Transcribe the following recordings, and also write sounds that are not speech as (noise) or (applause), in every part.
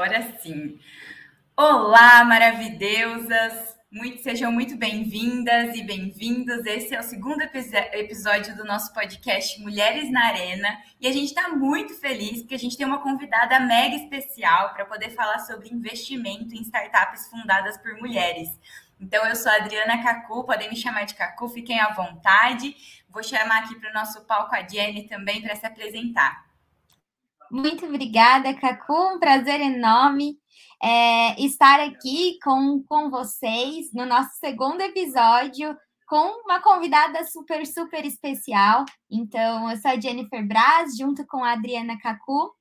Agora sim. Olá, maravilhosas! Muito, sejam muito bem-vindas e bem-vindos. Esse é o segundo episódio do nosso podcast Mulheres na Arena e a gente está muito feliz porque a gente tem uma convidada mega especial para poder falar sobre investimento em startups fundadas por mulheres. Então, eu sou a Adriana Cacu, podem me chamar de Cacu, fiquem à vontade. Vou chamar aqui para o nosso palco a Jenny também para se apresentar. Muito obrigada, Cacu. Um prazer enorme é, estar aqui com, com vocês no nosso segundo episódio com uma convidada super, super especial. Então, eu sou a Jennifer Braz, junto com a Adriana Cacu.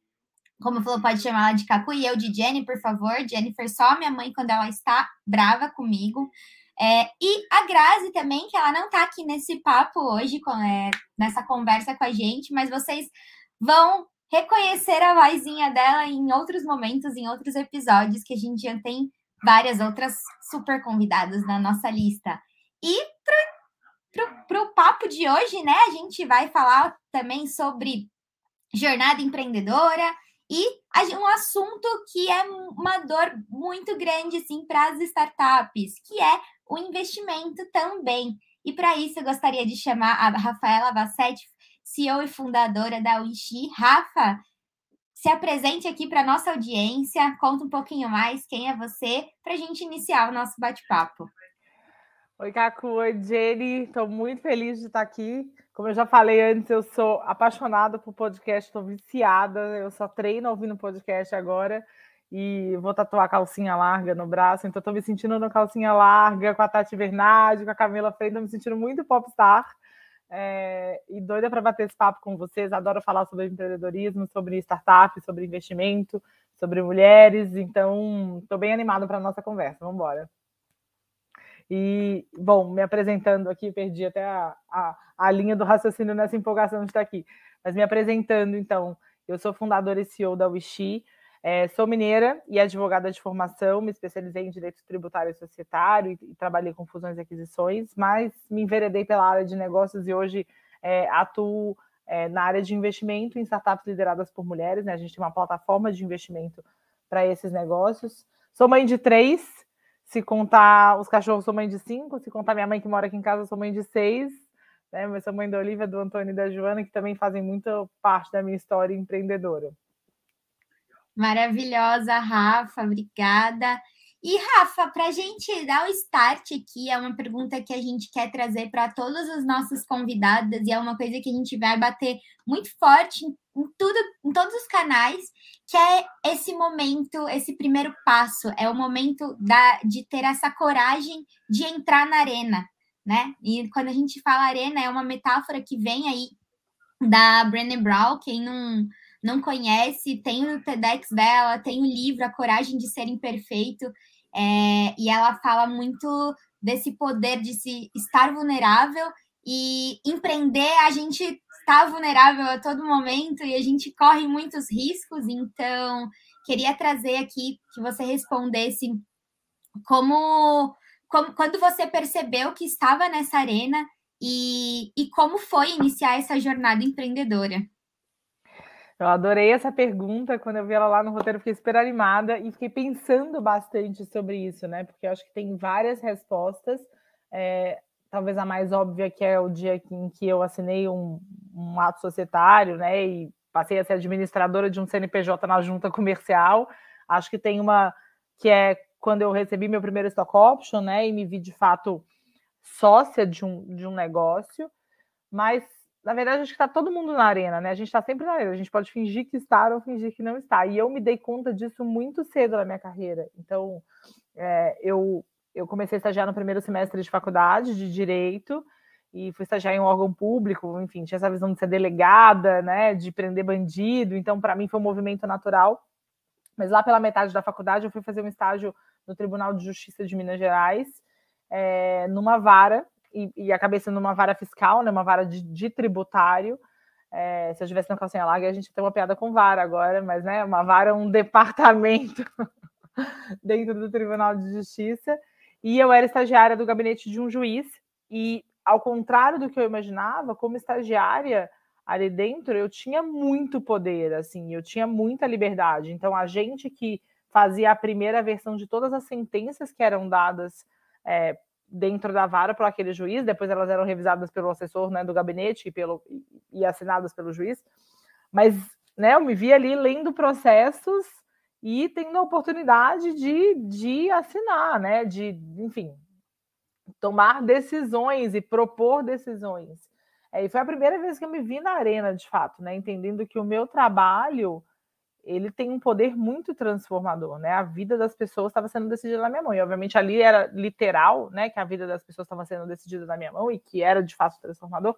Como falou, pode chamar ela de Cacu e eu de Jenny, por favor. Jennifer, só minha mãe quando ela está brava comigo. É, e a Grazi também, que ela não está aqui nesse papo hoje, com, é, nessa conversa com a gente, mas vocês vão reconhecer a vozinha dela em outros momentos, em outros episódios, que a gente já tem várias outras super convidadas na nossa lista. E para o papo de hoje, né, a gente vai falar também sobre jornada empreendedora e um assunto que é uma dor muito grande assim, para as startups, que é o investimento também. E para isso eu gostaria de chamar a Rafaela Bassetti, CEO e fundadora da Wishi. Rafa, se apresente aqui para nossa audiência, conta um pouquinho mais quem é você, para a gente iniciar o nosso bate-papo. Oi, Cacu, oi, Jenny, estou muito feliz de estar aqui. Como eu já falei antes, eu sou apaixonada por podcast, estou viciada, eu só treino ouvindo podcast agora e vou tatuar calcinha larga no braço, então estou me sentindo no calcinha larga com a Tati Bernardi, com a Camila Freire, estou me sentindo muito popstar. É, e doida para bater esse papo com vocês. Adoro falar sobre empreendedorismo, sobre startup, sobre investimento, sobre mulheres. Então, estou bem animado para a nossa conversa. Vamos embora. E, bom, me apresentando aqui, perdi até a, a, a linha do raciocínio nessa empolgação de estar aqui. Mas me apresentando, então, eu sou fundadora e CEO da Wishi. É, sou mineira e advogada de formação, me especializei em direito tributário e societário e, e trabalhei com fusões e aquisições, mas me enveredei pela área de negócios e hoje é, atuo é, na área de investimento em startups lideradas por mulheres. Né? A gente tem uma plataforma de investimento para esses negócios. Sou mãe de três, se contar os cachorros, sou mãe de cinco, se contar minha mãe que mora aqui em casa, sou mãe de seis. Né? Mas sou mãe da Olivia, do Antônio e da Joana, que também fazem muita parte da minha história empreendedora. Maravilhosa, Rafa, obrigada. E, Rafa, para a gente dar o start aqui, é uma pergunta que a gente quer trazer para todas as nossas convidadas, e é uma coisa que a gente vai bater muito forte em, tudo, em todos os canais, que é esse momento, esse primeiro passo, é o momento da, de ter essa coragem de entrar na arena, né? E quando a gente fala arena, é uma metáfora que vem aí da Brené Brown, quem não não conhece, tem o TEDx dela, tem o livro A Coragem de Ser Imperfeito, é, e ela fala muito desse poder de se estar vulnerável e empreender, a gente está vulnerável a todo momento e a gente corre muitos riscos, então queria trazer aqui que você respondesse como, como quando você percebeu que estava nessa arena e, e como foi iniciar essa jornada empreendedora. Eu adorei essa pergunta. Quando eu vi ela lá no roteiro, fiquei super animada e fiquei pensando bastante sobre isso, né? Porque eu acho que tem várias respostas. É, talvez a mais óbvia, que é o dia em que eu assinei um, um ato societário, né? E passei a ser administradora de um CNPJ na junta comercial. Acho que tem uma que é quando eu recebi meu primeiro stock option, né? E me vi de fato sócia de um, de um negócio. Mas na verdade, acho que está todo mundo na arena, né? A gente está sempre na arena. A gente pode fingir que está ou fingir que não está. E eu me dei conta disso muito cedo na minha carreira. Então, é, eu, eu comecei a estagiar no primeiro semestre de faculdade de Direito e fui estagiar em um órgão público, enfim, tinha essa visão de ser delegada, né, de prender bandido. Então, para mim, foi um movimento natural. Mas lá pela metade da faculdade, eu fui fazer um estágio no Tribunal de Justiça de Minas Gerais, é, numa vara e, e acabei sendo uma vara fiscal, né, uma vara de, de tributário. É, se eu estivesse no calcinha larga, a gente tem uma piada com vara agora, mas né, uma vara é um (laughs) departamento (laughs) dentro do Tribunal de Justiça. E eu era estagiária do gabinete de um juiz, e ao contrário do que eu imaginava, como estagiária ali dentro, eu tinha muito poder, assim, eu tinha muita liberdade. Então, a gente que fazia a primeira versão de todas as sentenças que eram dadas é, dentro da vara por aquele juiz, depois elas eram revisadas pelo assessor né, do gabinete e, pelo, e assinadas pelo juiz. Mas né, eu me vi ali lendo processos e tendo a oportunidade de, de assinar, né? De, enfim, tomar decisões e propor decisões. É, e foi a primeira vez que eu me vi na arena, de fato, né? Entendendo que o meu trabalho ele tem um poder muito transformador, né? A vida das pessoas estava sendo decidida na minha mão. E obviamente ali era literal, né? Que a vida das pessoas estava sendo decidida na minha mão e que era de fato transformador.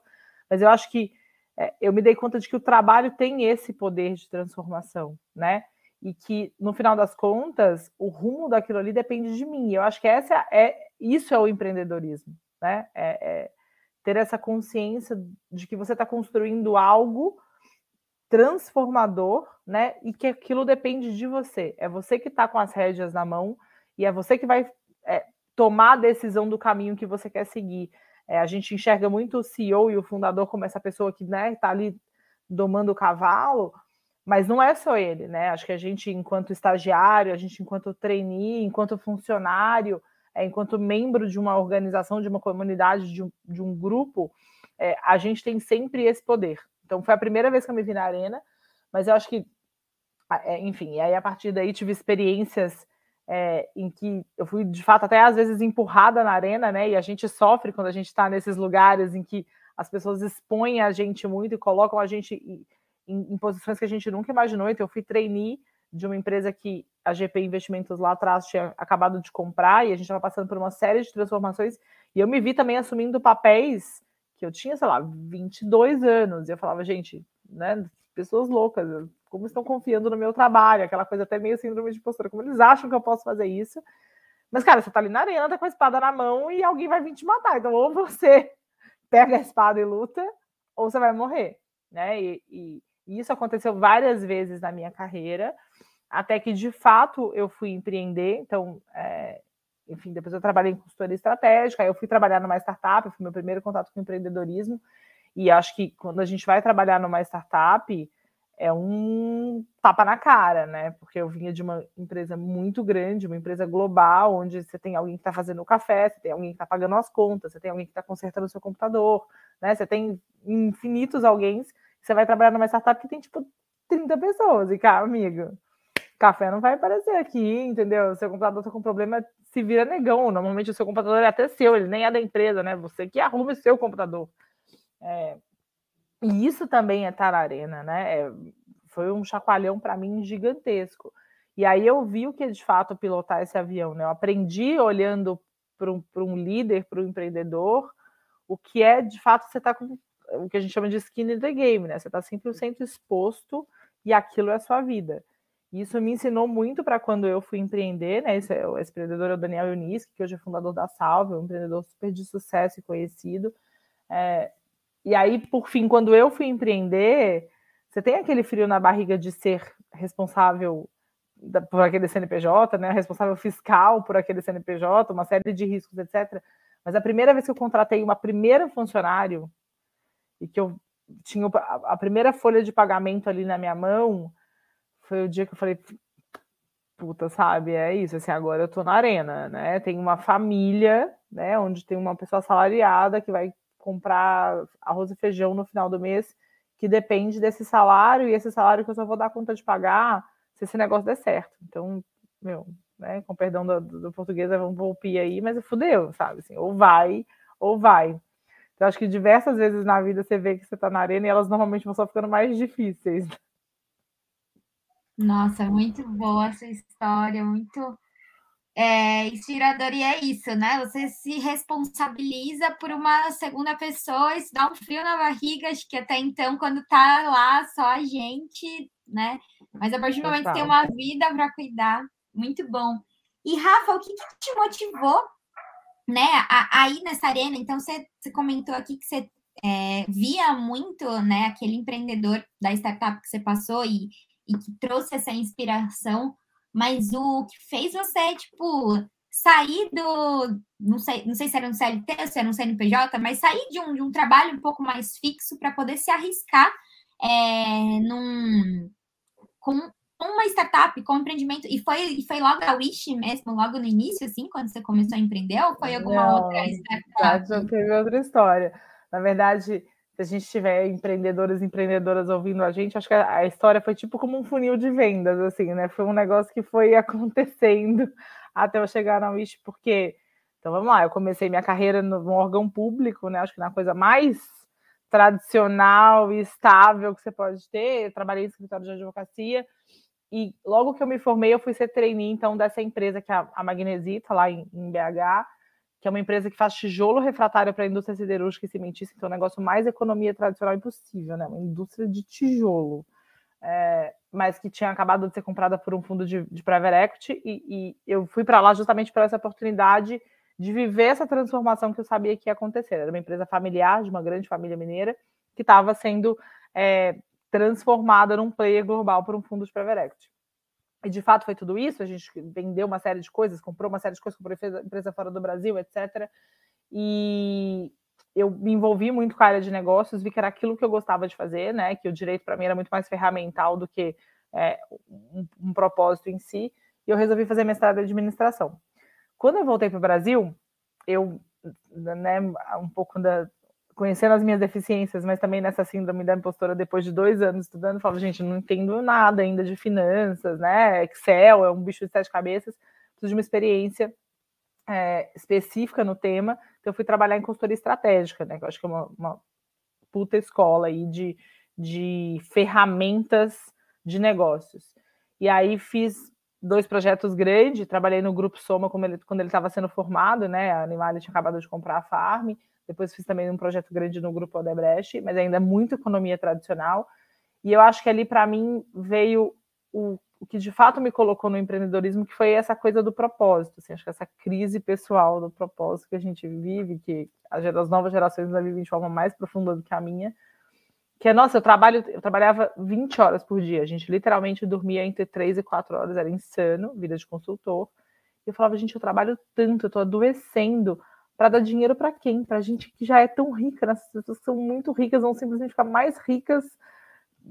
Mas eu acho que é, eu me dei conta de que o trabalho tem esse poder de transformação, né? E que no final das contas o rumo daquilo ali depende de mim. Eu acho que essa é isso é o empreendedorismo, né? É, é ter essa consciência de que você está construindo algo transformador, né? E que aquilo depende de você. É você que está com as rédeas na mão e é você que vai é, tomar a decisão do caminho que você quer seguir. É, a gente enxerga muito o CEO e o fundador como essa pessoa que né, está ali domando o cavalo, mas não é só ele, né? Acho que a gente, enquanto estagiário, a gente, enquanto trainee, enquanto funcionário, é, enquanto membro de uma organização, de uma comunidade, de um, de um grupo, é, a gente tem sempre esse poder. Então foi a primeira vez que eu me vi na arena, mas eu acho que, é, enfim, aí a partir daí tive experiências é, em que eu fui de fato até às vezes empurrada na arena, né? E a gente sofre quando a gente está nesses lugares em que as pessoas expõem a gente muito e colocam a gente em, em, posições que a gente nunca imaginou. Então eu fui trainee de uma empresa que a GP Investimentos lá atrás tinha acabado de comprar e a gente estava passando por uma série de transformações e eu me vi também assumindo papéis que eu tinha, sei lá, 22 anos, e eu falava, gente, né, pessoas loucas, como estão confiando no meu trabalho, aquela coisa até meio síndrome de postura, como eles acham que eu posso fazer isso. Mas, cara, você tá ali na arena, tá com a espada na mão e alguém vai vir te matar. Então, ou você (laughs) pega a espada e luta, ou você vai morrer, né? E, e, e isso aconteceu várias vezes na minha carreira, até que, de fato, eu fui empreender. Então, é, enfim, depois eu trabalhei em consultoria estratégica, aí eu fui trabalhar numa startup, foi meu primeiro contato com empreendedorismo, e acho que quando a gente vai trabalhar numa startup, é um tapa na cara, né? Porque eu vinha de uma empresa muito grande, uma empresa global, onde você tem alguém que está fazendo o café, você tem alguém que está pagando as contas, você tem alguém que está consertando o seu computador, né? Você tem infinitos alguém. Você vai trabalhar numa startup que tem tipo 30 pessoas, e cara, amigo, café não vai aparecer aqui, entendeu? Seu computador tá com problema, se vira negão. Normalmente o seu computador é até seu, ele nem é da empresa, né? Você que arruma o seu computador. É, e isso também é estar na arena, né? É, foi um chacoalhão para mim gigantesco. E aí eu vi o que é de fato pilotar esse avião, né? Eu aprendi olhando para um, um líder, para um empreendedor, o que é de fato você está com o que a gente chama de skin in the game, né? Você está 100% exposto e aquilo é a sua vida. Isso me ensinou muito para quando eu fui empreender, né? Esse, empreendedor é o Daniel Eunice, que hoje é fundador da Salve, um empreendedor super de sucesso e conhecido. É, e aí, por fim, quando eu fui empreender, você tem aquele frio na barriga de ser responsável por aquele CNPJ, né? Responsável fiscal por aquele CNPJ, uma série de riscos, etc. Mas a primeira vez que eu contratei uma primeira funcionário e que eu tinha a primeira folha de pagamento ali na minha mão, foi o dia que eu falei, puta, sabe? É isso, assim, agora eu tô na arena, né? Tem uma família, né, onde tem uma pessoa assalariada que vai comprar arroz e feijão no final do mês, que depende desse salário, e esse salário que eu só vou dar conta de pagar se esse negócio der certo. Então, meu, né, com perdão do, do português, vamos volpir aí, mas fudeu, sabe? Assim, ou vai, ou vai. Então, acho que diversas vezes na vida você vê que você tá na arena e elas normalmente vão só ficando mais (laughs) difíceis. Nossa, muito boa essa história, muito é, inspiradora. E é isso, né? Você se responsabiliza por uma segunda pessoa, isso dá um frio na barriga, acho que até então, quando tá lá só a gente, né? Mas a partir do momento que tem uma vida para cuidar, muito bom. E Rafa, o que, que te motivou, né, a, a, ir nessa arena? Então, você, você comentou aqui que você é, via muito, né, aquele empreendedor da startup que você passou e e que trouxe essa inspiração, mas o que fez você, tipo, sair do. Não sei, não sei se era um CLT, se era um CNPJ, mas sair de um, de um trabalho um pouco mais fixo para poder se arriscar é, num, com uma startup com empreendimento. E foi, foi logo a Wish mesmo, logo no início, assim, quando você começou a empreender, ou foi alguma Não, outra startup? Já teve outra história. Na verdade, se a gente tiver empreendedores e empreendedoras ouvindo a gente, acho que a história foi tipo como um funil de vendas, assim, né? Foi um negócio que foi (laughs) acontecendo até eu chegar na Wish, porque. Então vamos lá, eu comecei minha carreira no, órgão público, né? Acho que na coisa mais tradicional e estável que você pode ter. Eu trabalhei em escritório de advocacia e logo que eu me formei, eu fui ser trainee, então, dessa empresa que é a Magnesita, lá em, em BH, que é uma empresa que faz tijolo refratário para a indústria siderúrgica e cimentícia, então é o negócio mais economia tradicional impossível, né? Uma indústria de tijolo. É, mas que tinha acabado de ser comprada por um fundo de, de private equity, e, e eu fui para lá justamente por essa oportunidade de viver essa transformação que eu sabia que ia acontecer. Era uma empresa familiar, de uma grande família mineira, que estava sendo é, transformada num player global por um fundo de private equity. E de fato foi tudo isso, a gente vendeu uma série de coisas, comprou uma série de coisas, comprou empresa fora do Brasil, etc. E eu me envolvi muito com a área de negócios, vi que era aquilo que eu gostava de fazer, né? Que o direito para mim era muito mais ferramental do que é, um, um propósito em si. E eu resolvi fazer mestrado em administração. Quando eu voltei para o Brasil, eu, né, um pouco da, conhecendo as minhas deficiências, mas também nessa síndrome da impostora, depois de dois anos estudando, eu gente, não entendo nada ainda de finanças, né? Excel é um bicho de sete cabeças, preciso de uma experiência é, específica no tema. Então, eu fui trabalhar em consultoria estratégica, né? Que eu acho que é uma, uma puta escola aí de, de ferramentas de negócios. E aí fiz dois projetos grandes, trabalhei no Grupo Soma ele, quando ele estava sendo formado, né? A Animal tinha acabado de comprar a Farm, depois fiz também um projeto grande no Grupo Odebrecht, mas ainda é muito economia tradicional. E eu acho que ali, para mim, veio o, o, que de fato me colocou no empreendedorismo, que foi essa coisa do propósito. Assim, acho que essa crise pessoal do propósito que a gente vive, que as novas gerações ainda vivem de forma mais profunda do que a minha, que é, nossa, eu trabalho, eu trabalhava 20 horas por dia. A gente literalmente dormia entre 3 e 4 horas, era insano, vida de consultor. E eu falava, gente, eu trabalho tanto, eu tô adoecendo para dar dinheiro para quem? Para gente que já é tão rica, né? as pessoas são muito ricas vão simplesmente ficar mais ricas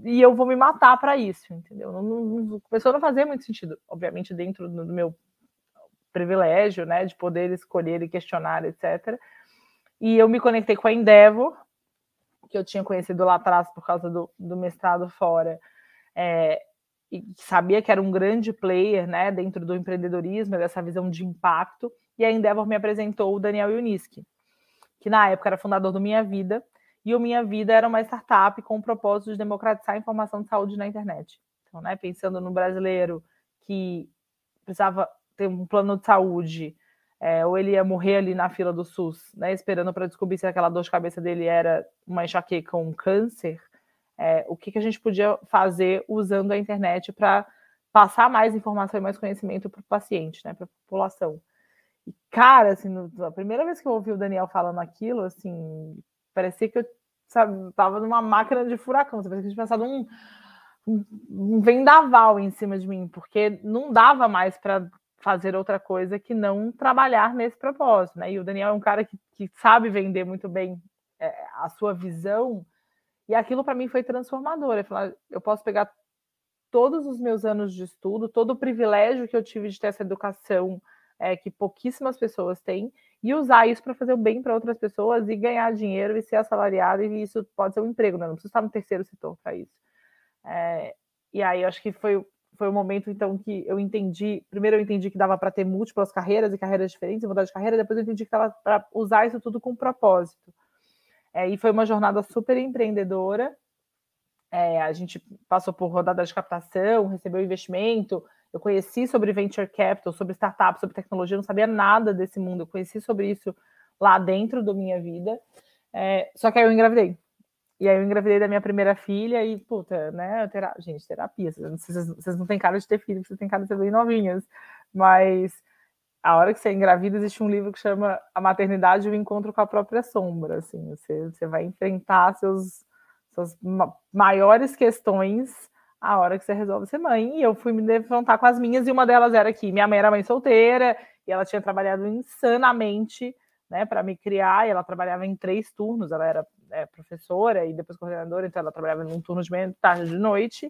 e eu vou me matar para isso, entendeu? Não, não, começou a não fazer muito sentido, obviamente, dentro do meu privilégio, né, de poder escolher e questionar, etc. E eu me conectei com a Endeavor, que eu tinha conhecido lá atrás por causa do, do mestrado fora, é, e sabia que era um grande player né, dentro do empreendedorismo, dessa visão de impacto, e a Endeavor me apresentou o Daniel Yuniski, que na época era fundador do Minha Vida, e o Minha Vida era uma startup com o propósito de democratizar a informação de saúde na internet. Então, né, pensando no brasileiro que precisava ter um plano de saúde é, ou ele ia morrer ali na fila do SUS, né, esperando para descobrir se aquela dor de cabeça dele era uma enxaqueca ou um câncer, é, o que, que a gente podia fazer usando a internet para passar mais informação e mais conhecimento para o paciente, né, para a população. E, cara, assim, no, a primeira vez que eu ouvi o Daniel falando aquilo, assim, parecia que eu sabe, tava numa máquina de furacão, parecia que tinha passado um, um, um vendaval em cima de mim, porque não dava mais para fazer outra coisa que não trabalhar nesse propósito, né? E o Daniel é um cara que, que sabe vender muito bem é, a sua visão, e aquilo para mim foi transformador. Eu, falei, eu posso pegar todos os meus anos de estudo, todo o privilégio que eu tive de ter essa educação é, que pouquíssimas pessoas têm, e usar isso para fazer o bem para outras pessoas e ganhar dinheiro e ser assalariado, e isso pode ser um emprego, né? Não precisa estar no terceiro setor para isso. É, e aí, acho que foi foi o momento então que eu entendi. Primeiro eu entendi que dava para ter múltiplas carreiras e carreiras diferentes, mudar de carreira. Depois eu entendi que dava para usar isso tudo com propósito. É, e foi uma jornada super empreendedora. É, a gente passou por rodada de captação, recebeu investimento. Eu conheci sobre venture capital, sobre startup, sobre tecnologia. Não sabia nada desse mundo. Eu conheci sobre isso lá dentro da minha vida. É, só que aí eu engravidei. E aí eu engravidei da minha primeira filha e, puta, né, tera... gente, terapia. Vocês, vocês não têm cara de ter filho, vocês têm cara de ser bem novinhas. Mas a hora que você é engravida, existe um livro que chama A Maternidade e o Encontro com a Própria Sombra. Assim, você, você vai enfrentar seus, suas maiores questões a hora que você resolve ser mãe. E eu fui me defrontar com as minhas, e uma delas era que minha mãe era mãe solteira, e ela tinha trabalhado insanamente né, para me criar, e ela trabalhava em três turnos, ela era é, professora e depois coordenadora, então ela trabalhava num turno de manhã, tarde de noite.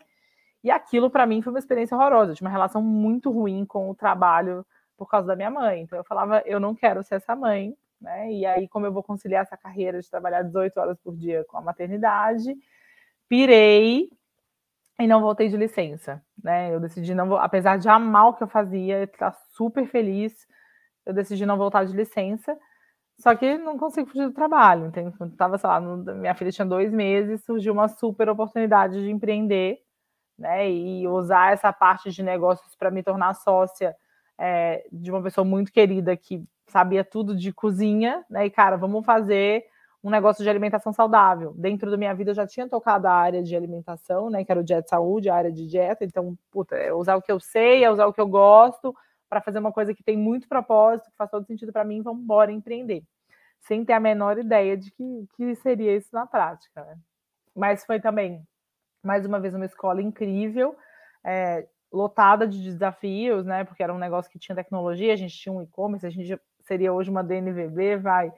E aquilo para mim foi uma experiência horrorosa. Eu tinha uma relação muito ruim com o trabalho por causa da minha mãe. Então eu falava, eu não quero ser essa mãe, né? E aí como eu vou conciliar essa carreira de trabalhar 18 horas por dia com a maternidade? Pirei e não voltei de licença, né? Eu decidi não, apesar de amar o que eu fazia, estar super feliz, eu decidi não voltar de licença. Só que não consigo fugir do trabalho. Então, tava, sei lá, no, minha filha tinha dois meses, surgiu uma super oportunidade de empreender, né? E usar essa parte de negócios para me tornar sócia é, de uma pessoa muito querida que sabia tudo de cozinha, né? E, cara, vamos fazer um negócio de alimentação saudável. Dentro da minha vida eu já tinha tocado a área de alimentação, né? Que era o dieta saúde, a área de dieta. Então, puta, é usar o que eu sei, é usar o que eu gosto para fazer uma coisa que tem muito propósito, que faz todo sentido para mim, vamos embora empreender. Sem ter a menor ideia de que, que seria isso na prática. Né? Mas foi também, mais uma vez, uma escola incrível, é, lotada de desafios, né? Porque era um negócio que tinha tecnologia, a gente tinha um e-commerce, a gente seria hoje uma DNVB, vai,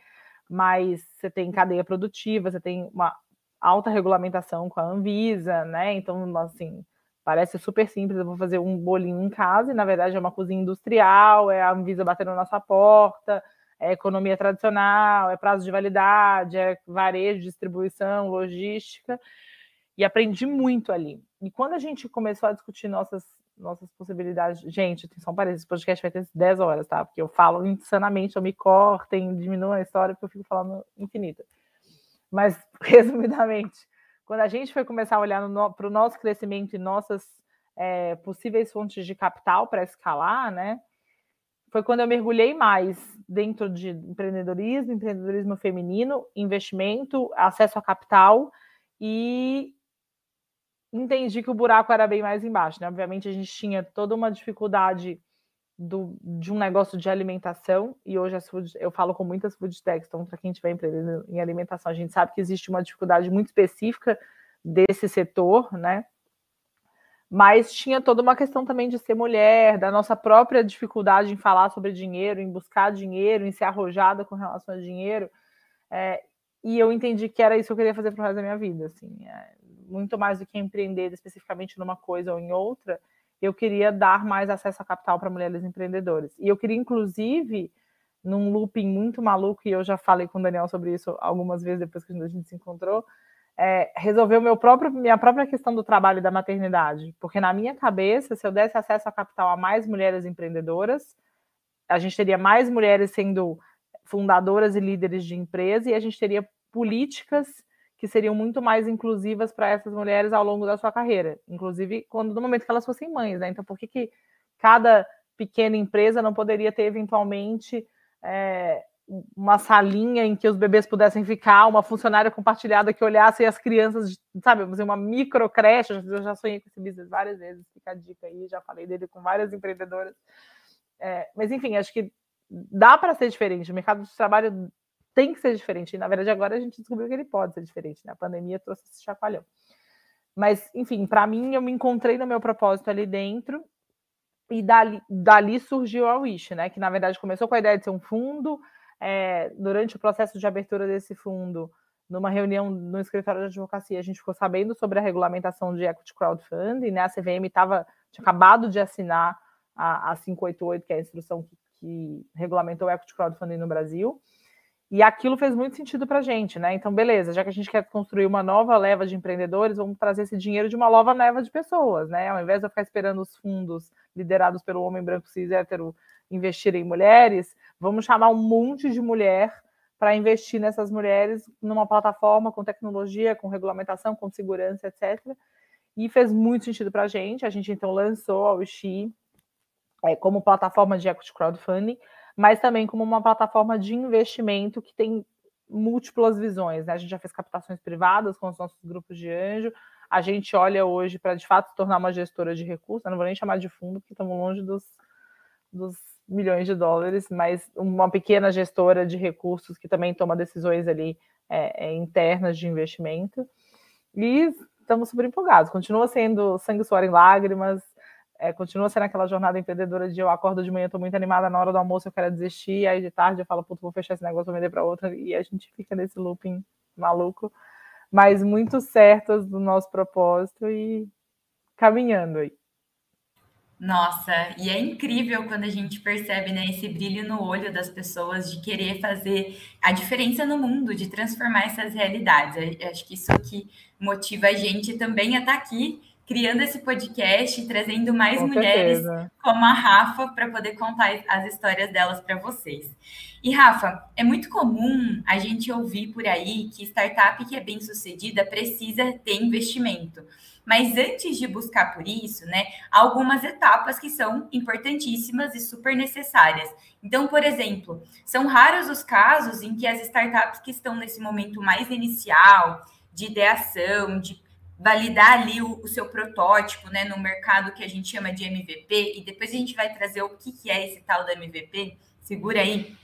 mas você tem cadeia produtiva, você tem uma alta regulamentação com a Anvisa, né? Então, assim, Parece super simples, eu vou fazer um bolinho em casa, e na verdade é uma cozinha industrial, é a Anvisa batendo na nossa porta, é economia tradicional, é prazo de validade, é varejo, distribuição, logística, e aprendi muito ali. E quando a gente começou a discutir nossas, nossas possibilidades, gente, só um parênteses, esse podcast vai ter 10 horas, tá? Porque eu falo insanamente, eu me cortem, diminuo a história, porque eu fico falando infinita. Mas, (laughs) resumidamente, quando a gente foi começar a olhar para o nosso crescimento e nossas é, possíveis fontes de capital para escalar, né? Foi quando eu mergulhei mais dentro de empreendedorismo, empreendedorismo feminino, investimento, acesso a capital e entendi que o buraco era bem mais embaixo. Né? Obviamente, a gente tinha toda uma dificuldade do, de um negócio de alimentação, e hoje food, eu falo com muitas food techs, então para quem estiver empreendendo em alimentação, a gente sabe que existe uma dificuldade muito específica desse setor, né? Mas tinha toda uma questão também de ser mulher, da nossa própria dificuldade em falar sobre dinheiro, em buscar dinheiro, em ser arrojada com relação a dinheiro. É, e eu entendi que era isso que eu queria fazer para o resto da minha vida, assim, é, muito mais do que empreender especificamente numa coisa ou em outra, eu queria dar mais acesso a capital para mulheres empreendedoras. E eu queria, inclusive, num looping muito maluco, e eu já falei com o Daniel sobre isso algumas vezes depois que a gente se encontrou, é, resolver meu próprio, minha própria questão do trabalho e da maternidade. Porque na minha cabeça, se eu desse acesso a capital a mais mulheres empreendedoras, a gente teria mais mulheres sendo fundadoras e líderes de empresa e a gente teria políticas que seriam muito mais inclusivas para essas mulheres ao longo da sua carreira, inclusive quando no momento que elas fossem mães, né? Então, por que, que cada pequena empresa não poderia ter eventualmente é, uma salinha em que os bebês pudessem ficar, uma funcionária compartilhada que olhasse as crianças, sabe, uma micro creche, eu já sonhei com esse business várias vezes, fica a dica aí, já falei dele com várias empreendedoras. É, mas enfim, acho que dá para ser diferente. O mercado de trabalho tem que ser diferente. E, na verdade, agora a gente descobriu que ele pode ser diferente, né? A pandemia trouxe esse chacoalhão. Mas, enfim, para mim, eu me encontrei no meu propósito ali dentro e dali, dali surgiu a Wish, né? Que, na verdade, começou com a ideia de ser um fundo. É, durante o processo de abertura desse fundo, numa reunião no escritório de advocacia, a gente ficou sabendo sobre a regulamentação de equity crowdfunding, né? A CVM tava, tinha acabado de assinar a, a 588, que é a instrução que, que regulamentou o equity crowdfunding no Brasil. E aquilo fez muito sentido para a gente, né? Então, beleza, já que a gente quer construir uma nova leva de empreendedores, vamos trazer esse dinheiro de uma nova leva de pessoas, né? Ao invés de eu ficar esperando os fundos liderados pelo homem branco cis hétero investir em mulheres, vamos chamar um monte de mulher para investir nessas mulheres numa plataforma com tecnologia, com regulamentação, com segurança, etc. E fez muito sentido para a gente. A gente então lançou a Uxi é, como plataforma de equity crowdfunding mas também como uma plataforma de investimento que tem múltiplas visões. Né? A gente já fez captações privadas com os nossos grupos de anjo. A gente olha hoje para de fato se tornar uma gestora de recursos. Eu não vou nem chamar de fundo, porque estamos longe dos, dos milhões de dólares, mas uma pequena gestora de recursos que também toma decisões ali é, é, internas de investimento. E estamos super empolgados. Continua sendo sangue, suor e lágrimas, é, continua sendo aquela jornada empreendedora de eu acordo de manhã, estou muito animada, na hora do almoço eu quero desistir, aí de tarde eu falo, puto, vou fechar esse negócio, vou vender para outra, e a gente fica nesse looping maluco, mas muito certas do nosso propósito e caminhando aí. Nossa, e é incrível quando a gente percebe né, esse brilho no olho das pessoas de querer fazer a diferença no mundo, de transformar essas realidades. Eu acho que isso que motiva a gente também a estar aqui criando esse podcast, trazendo mais Com mulheres certeza. como a Rafa para poder contar as histórias delas para vocês. E Rafa, é muito comum a gente ouvir por aí que startup que é bem sucedida precisa ter investimento. Mas antes de buscar por isso, né, há algumas etapas que são importantíssimas e super necessárias. Então, por exemplo, são raros os casos em que as startups que estão nesse momento mais inicial, de ideação, de validar ali o, o, seu protótipo, né, no mercado que a gente chama de MVP, e depois a gente vai trazer o que, que é esse tal do MVP, segura aí.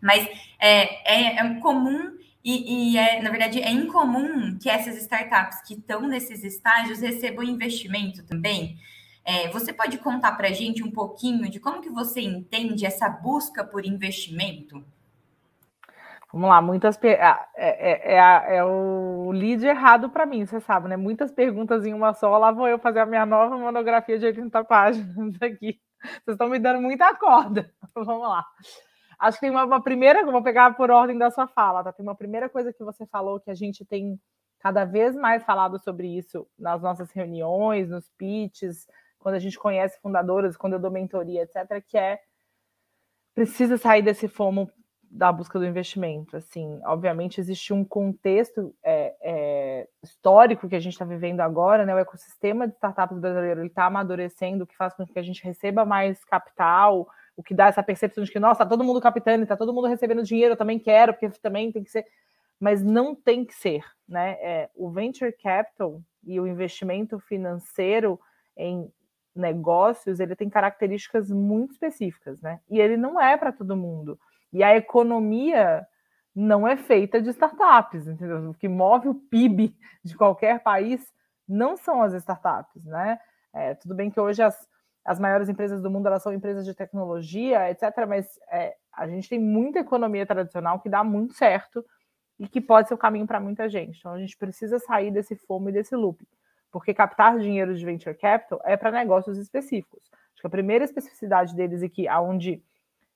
Mas é, é, é comum e, e, é, na verdade, é incomum que essas startups que estão nesses estágios recebam investimento também. É, você pode contar para a gente um pouquinho de como que você entende essa busca por investimento? Vamos lá, muitas é, é, é, é, o lead errado para mim, você sabe, né? Muitas perguntas em uma só. Lá vou eu fazer a minha nova monografia de 80 páginas aqui. Vocês estão me dando muita corda. (laughs) Vamos lá. Acho que tem uma, uma, primeira, vou pegar por ordem da sua fala, tá? Tem uma primeira coisa que você falou que a gente tem cada vez mais falado sobre isso nas nossas reuniões, nos pitches, quando a gente conhece fundadoras, quando eu dou mentoria, etc., que é precisa sair desse fomo da busca do investimento. Assim, obviamente existe um contexto é, é, histórico que a gente está vivendo agora, né? O ecossistema de startups brasileiro está amadurecendo, o que faz com que a gente receba mais capital, o que dá essa percepção de que, nossa, tá todo mundo capitando, está todo mundo recebendo dinheiro, eu também quero, porque também tem que ser. Mas não tem que ser, né? É, o venture capital e o investimento financeiro em negócios, ele tem características muito específicas, né? E ele não é para todo mundo. E a economia não é feita de startups, entendeu? O que move o PIB de qualquer país não são as startups, né? É, tudo bem que hoje as, as maiores empresas do mundo elas são empresas de tecnologia, etc. Mas é, a gente tem muita economia tradicional que dá muito certo e que pode ser o caminho para muita gente. Então a gente precisa sair desse fomo e desse loop, porque captar dinheiro de venture capital é para negócios específicos. Acho que a primeira especificidade deles e que aonde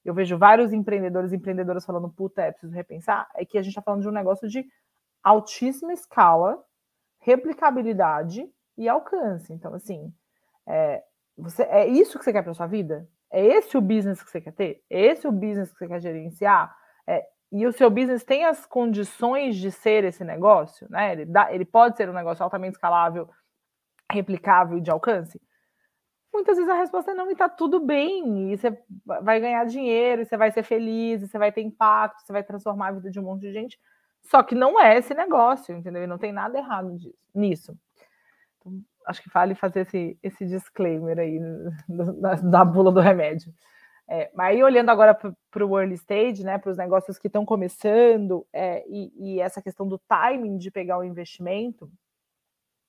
eu vejo vários empreendedores e empreendedoras falando, puta, é preciso repensar, é que a gente está falando de um negócio de altíssima escala, replicabilidade e alcance. Então, assim, é, você, é isso que você quer para sua vida? É esse o business que você quer ter? É esse o business que você quer gerenciar? É, e o seu business tem as condições de ser esse negócio, né? Ele, dá, ele pode ser um negócio altamente escalável, replicável e de alcance? Muitas vezes a resposta é não, e tá tudo bem, e você vai ganhar dinheiro, e você vai ser feliz, e você vai ter impacto, você vai transformar a vida de um monte de gente. Só que não é esse negócio, entendeu? E não tem nada errado disso, nisso. Então, acho que vale fazer esse, esse disclaimer aí (laughs) da, da bula do remédio. É, mas aí olhando agora para o early stage, né, para os negócios que estão começando é, e, e, essa questão do timing de pegar o investimento,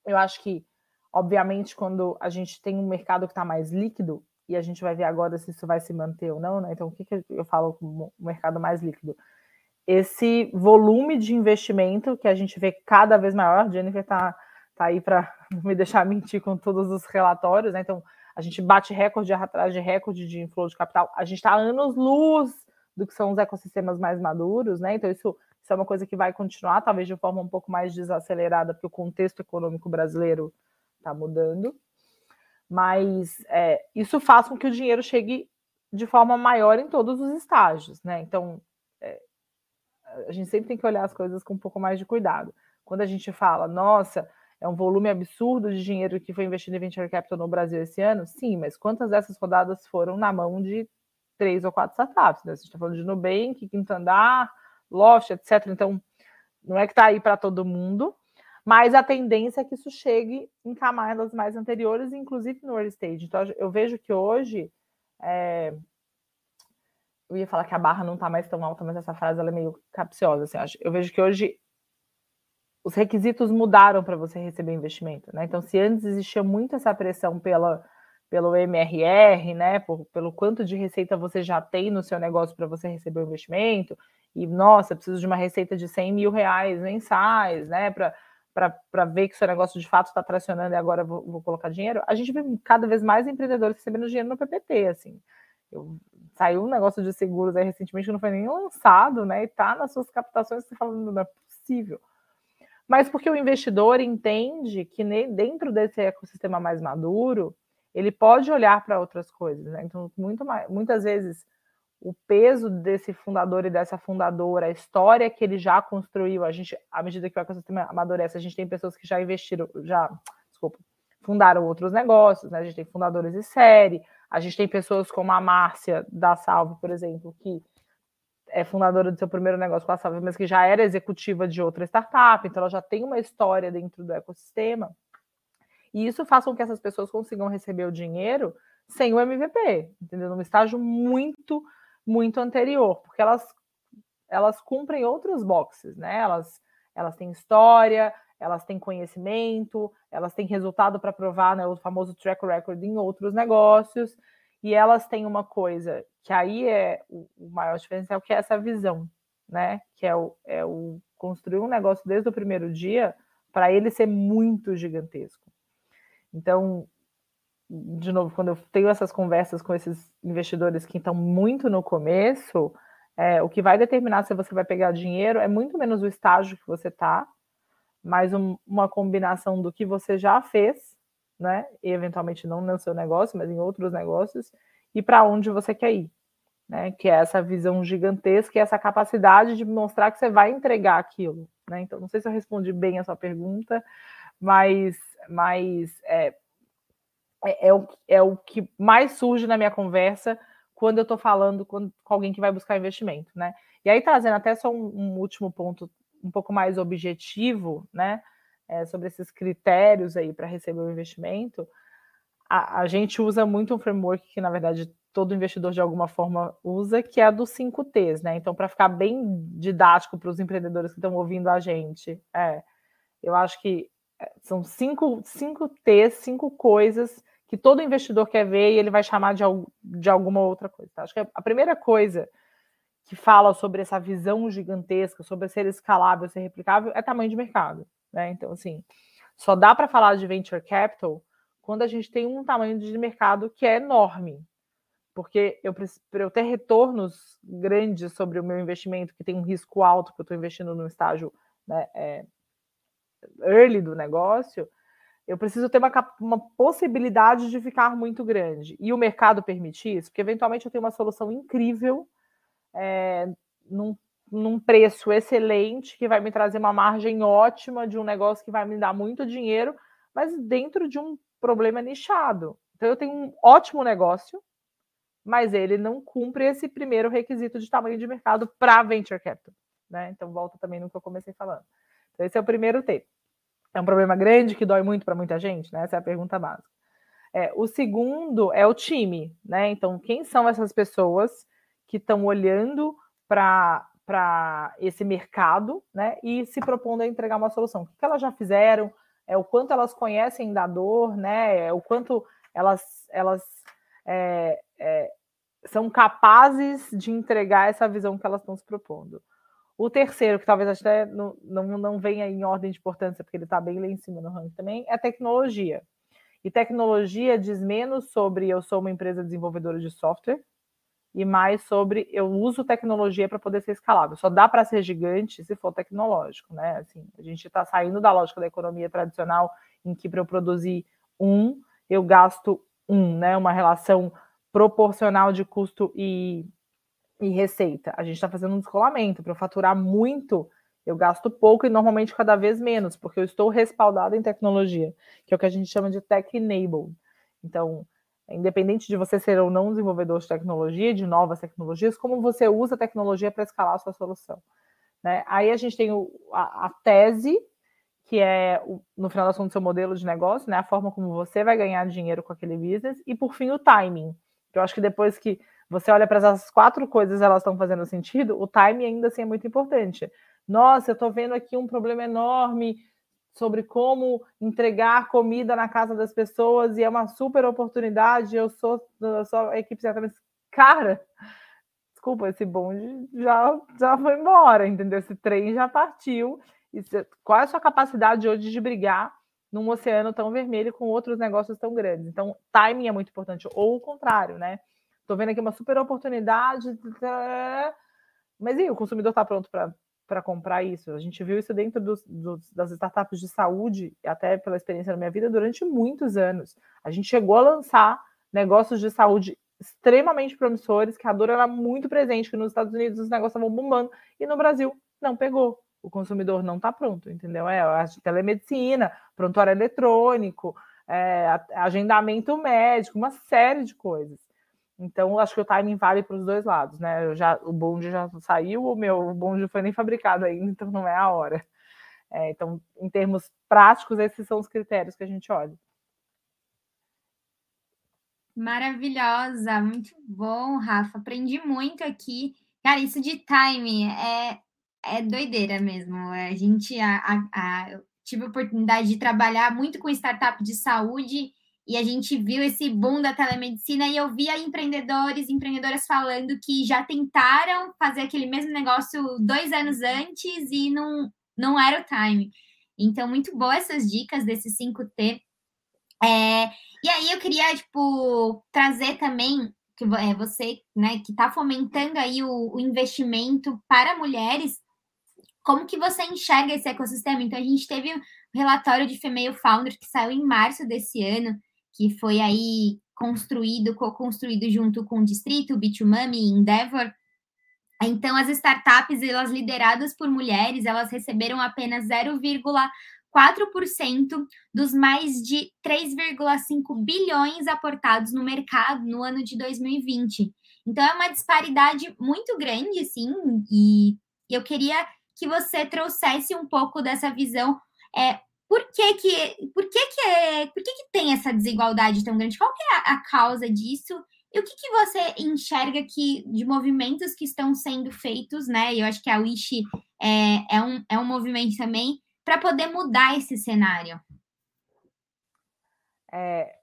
eu acho que Obviamente, quando a gente tem um mercado que está mais líquido, e a gente vai ver agora se isso vai se manter ou não, né? Então, o que, que eu falo com o mercado mais líquido? Esse volume de investimento que a gente vê cada vez maior, Jennifer está tá aí para (laughs) me deixar mentir com todos os relatórios, né? Então, a gente bate recorde atrás de recorde de inflow de capital, a gente está anos-luz do que são os ecossistemas mais maduros, né? Então, isso, isso é uma coisa que vai continuar, talvez de forma um pouco mais desacelerada, porque o contexto econômico brasileiro está mudando, mas é, isso faz com que o dinheiro chegue de forma maior em todos os estágios, né? Então, é, a gente sempre tem que olhar as coisas com um pouco mais de cuidado. Quando a gente fala, nossa, é um volume absurdo de dinheiro que foi investido em venture capital no Brasil esse ano, sim, mas quantas dessas rodadas foram na mão de três ou quatro startups? Né? A gente está falando de Nubank, Quinto Andar, Loft, etc. Então, não é que está aí para todo mundo, mas a tendência é que isso chegue em camadas mais anteriores, inclusive no early stage. Então, eu vejo que hoje. É... Eu ia falar que a barra não está mais tão alta, mas essa frase é meio capciosa. Assim, eu vejo que hoje os requisitos mudaram para você receber investimento. Né? Então, se antes existia muito essa pressão pela, pelo MRR, né? Por, pelo quanto de receita você já tem no seu negócio para você receber o investimento, e nossa, preciso de uma receita de 100 mil reais mensais, né? Para para ver que seu negócio de fato está tracionando e agora vou, vou, colocar dinheiro, a gente vê cada vez mais empreendedores recebendo dinheiro no PPT, assim. Eu, saiu um negócio de seguros aí recentemente que não foi nem lançado, né? E tá nas suas captações, você falando, não é possível. Mas porque o investidor entende que dentro desse ecossistema mais maduro, ele pode olhar para outras coisas, né? Então, muito mais, muitas vezes o peso desse fundador e dessa fundadora, a história que ele já construiu, a gente, à medida que o ecossistema amadurece, a gente tem pessoas que já investiram, já, desculpa, fundaram outros negócios, né? A gente tem fundadores de série, a gente tem pessoas como a Márcia da Salve, por exemplo, que é fundadora do seu primeiro negócio com a Salve, mas que já era executiva de outra startup, então ela já tem uma história dentro do ecossistema. E isso faz com que essas pessoas consigam receber o dinheiro sem o MVP, entendeu? Num estágio muito muito anterior, porque elas, elas cumprem outros boxes, né? Elas, elas têm história, elas têm conhecimento, elas têm resultado para provar, né, o famoso track record em outros negócios, e elas têm uma coisa que aí é o, o maior diferencial, que é essa visão, né? Que é o, é o construir um negócio desde o primeiro dia para ele ser muito gigantesco. Então, de novo, quando eu tenho essas conversas com esses investidores que estão muito no começo, é, o que vai determinar se você vai pegar dinheiro é muito menos o estágio que você está, mas um, uma combinação do que você já fez, né? E eventualmente não no seu negócio, mas em outros negócios, e para onde você quer ir. Né, que é essa visão gigantesca e essa capacidade de mostrar que você vai entregar aquilo. Né? Então, não sei se eu respondi bem a sua pergunta, mas, mas é, é, é, o, é o que mais surge na minha conversa quando eu estou falando com, com, alguém que vai buscar investimento, né? E aí, trazendo até só um, um último ponto um pouco mais objetivo, né? É, sobre esses critérios aí para receber o investimento, a, a, gente usa muito um framework que, na verdade, todo investidor de alguma forma usa, que é a dos 5 T's, né? Então, para ficar bem didático para os empreendedores que estão ouvindo a gente, é, eu acho que é, são cinco, cinco T's, cinco coisas que todo investidor quer ver e ele vai chamar de, de alguma outra coisa. Tá? Acho que a primeira coisa que fala sobre essa visão gigantesca, sobre ser escalável, ser replicável, é tamanho de mercado. Né? Então, assim, só dá para falar de venture capital quando a gente tem um tamanho de mercado que é enorme. Porque eu, para eu ter retornos grandes sobre o meu investimento, que tem um risco alto, que eu estou investindo no estágio né, é, early do negócio, eu preciso ter uma, uma, possibilidade de ficar muito grande. E o mercado permite isso, porque eventualmente eu tenho uma solução incrível, é, num, num, preço excelente, que vai me trazer uma margem ótima de um negócio que vai me dar muito dinheiro, mas dentro de um problema nichado. Então eu tenho um ótimo negócio, mas ele não cumpre esse primeiro requisito de tamanho de mercado para venture capital. Né? Então volta também no que eu comecei falando. Então, esse é o primeiro T. É um problema grande que dói muito para muita gente, né? Essa é a pergunta básica. É, o segundo é o time, né? Então, quem são essas pessoas que estão olhando para esse mercado, né? E se propondo a entregar uma solução? O que elas já fizeram? É o quanto elas conhecem da dor, né? É o quanto elas, elas é, é, são capazes de entregar essa visão que elas estão se propondo. O terceiro, que talvez até não, não, não venha em ordem de importância, porque ele está bem lá em cima no ranking também, é tecnologia. E tecnologia diz menos sobre eu sou uma empresa desenvolvedora de software e mais sobre eu uso tecnologia para poder ser escalável. Só dá para ser gigante se for tecnológico, né? Assim, a gente está saindo da lógica da economia tradicional em que para eu produzir um, eu gasto um, né? Uma relação proporcional de custo e e receita. A gente está fazendo um descolamento. Para eu faturar muito, eu gasto pouco e normalmente cada vez menos, porque eu estou respaldado em tecnologia, que é o que a gente chama de tech enabled. Então, independente de você ser ou não desenvolvedor de tecnologia, de novas tecnologias, como você usa a tecnologia para escalar a sua solução. Né? Aí a gente tem o, a, a, tese, que é, o, no final das contas, seu modelo de negócio, né? a forma como você vai ganhar dinheiro com aquele business, e por fim o timing. Eu acho que depois que você olha para essas quatro coisas, elas estão fazendo sentido, o time ainda assim é muito importante. Nossa, eu estou vendo aqui um problema enorme sobre como entregar comida na casa das pessoas e é uma super oportunidade. Eu sou, eu sou a equipe certamente. Cara, desculpa, esse bonde já, já foi embora, entendeu? Esse trem já partiu qual é a sua capacidade hoje de brigar num oceano tão vermelho com outros negócios tão grandes? Então, timing é muito importante, ou o contrário, né? Estou vendo aqui uma super oportunidade, mas e o consumidor está pronto para comprar isso? A gente viu isso dentro das startups de saúde, até pela experiência na minha vida, durante muitos anos. A gente chegou a lançar negócios de saúde extremamente promissores, que a dor era muito presente, que nos Estados Unidos os negócios estavam bombando, e no Brasil não pegou. O consumidor não está pronto, entendeu? É a telemedicina, prontuário eletrônico, é, agendamento médico, uma série de coisas. Então, acho que o timing vale para os dois lados, né? Eu já, o bonde já saiu, o meu bonde foi nem fabricado ainda, (laughs) então não é a hora. É, então, em termos práticos, esses são os critérios que a gente olha. Maravilhosa, muito bom, Rafa. Aprendi muito aqui. Cara, isso de timing é, é doideira mesmo. A gente a, a, a, tive a oportunidade de trabalhar muito com startup de saúde e a gente viu esse boom da telemedicina e eu via empreendedores, empreendedoras falando que já tentaram fazer aquele mesmo negócio dois anos antes e não, não era o time. Então, muito boas essas dicas desse 5T. É, e aí eu queria, tipo, trazer também que é você, né, que está fomentando aí o, o, investimento para mulheres, como que você enxerga esse ecossistema? Então, a gente teve um relatório de Female Founder que saiu em março desse ano, que foi aí construído, co-construído junto com o Distrito, Bitumami e Endeavor. Então, as startups, elas lideradas por mulheres, elas receberam apenas 0,1 4% dos mais de 3,5 bilhões aportados no mercado no ano de 2020. Então é uma disparidade muito grande, sim, e eu queria que você trouxesse um pouco dessa visão. É, por que que, por que que, é, por que que tem essa desigualdade tão grande? Qual é a, a causa disso? E o que, que você enxerga que de movimentos que estão sendo feitos, né? Eu acho que a Wish é, é, um, é um movimento também para poder mudar esse cenário? É,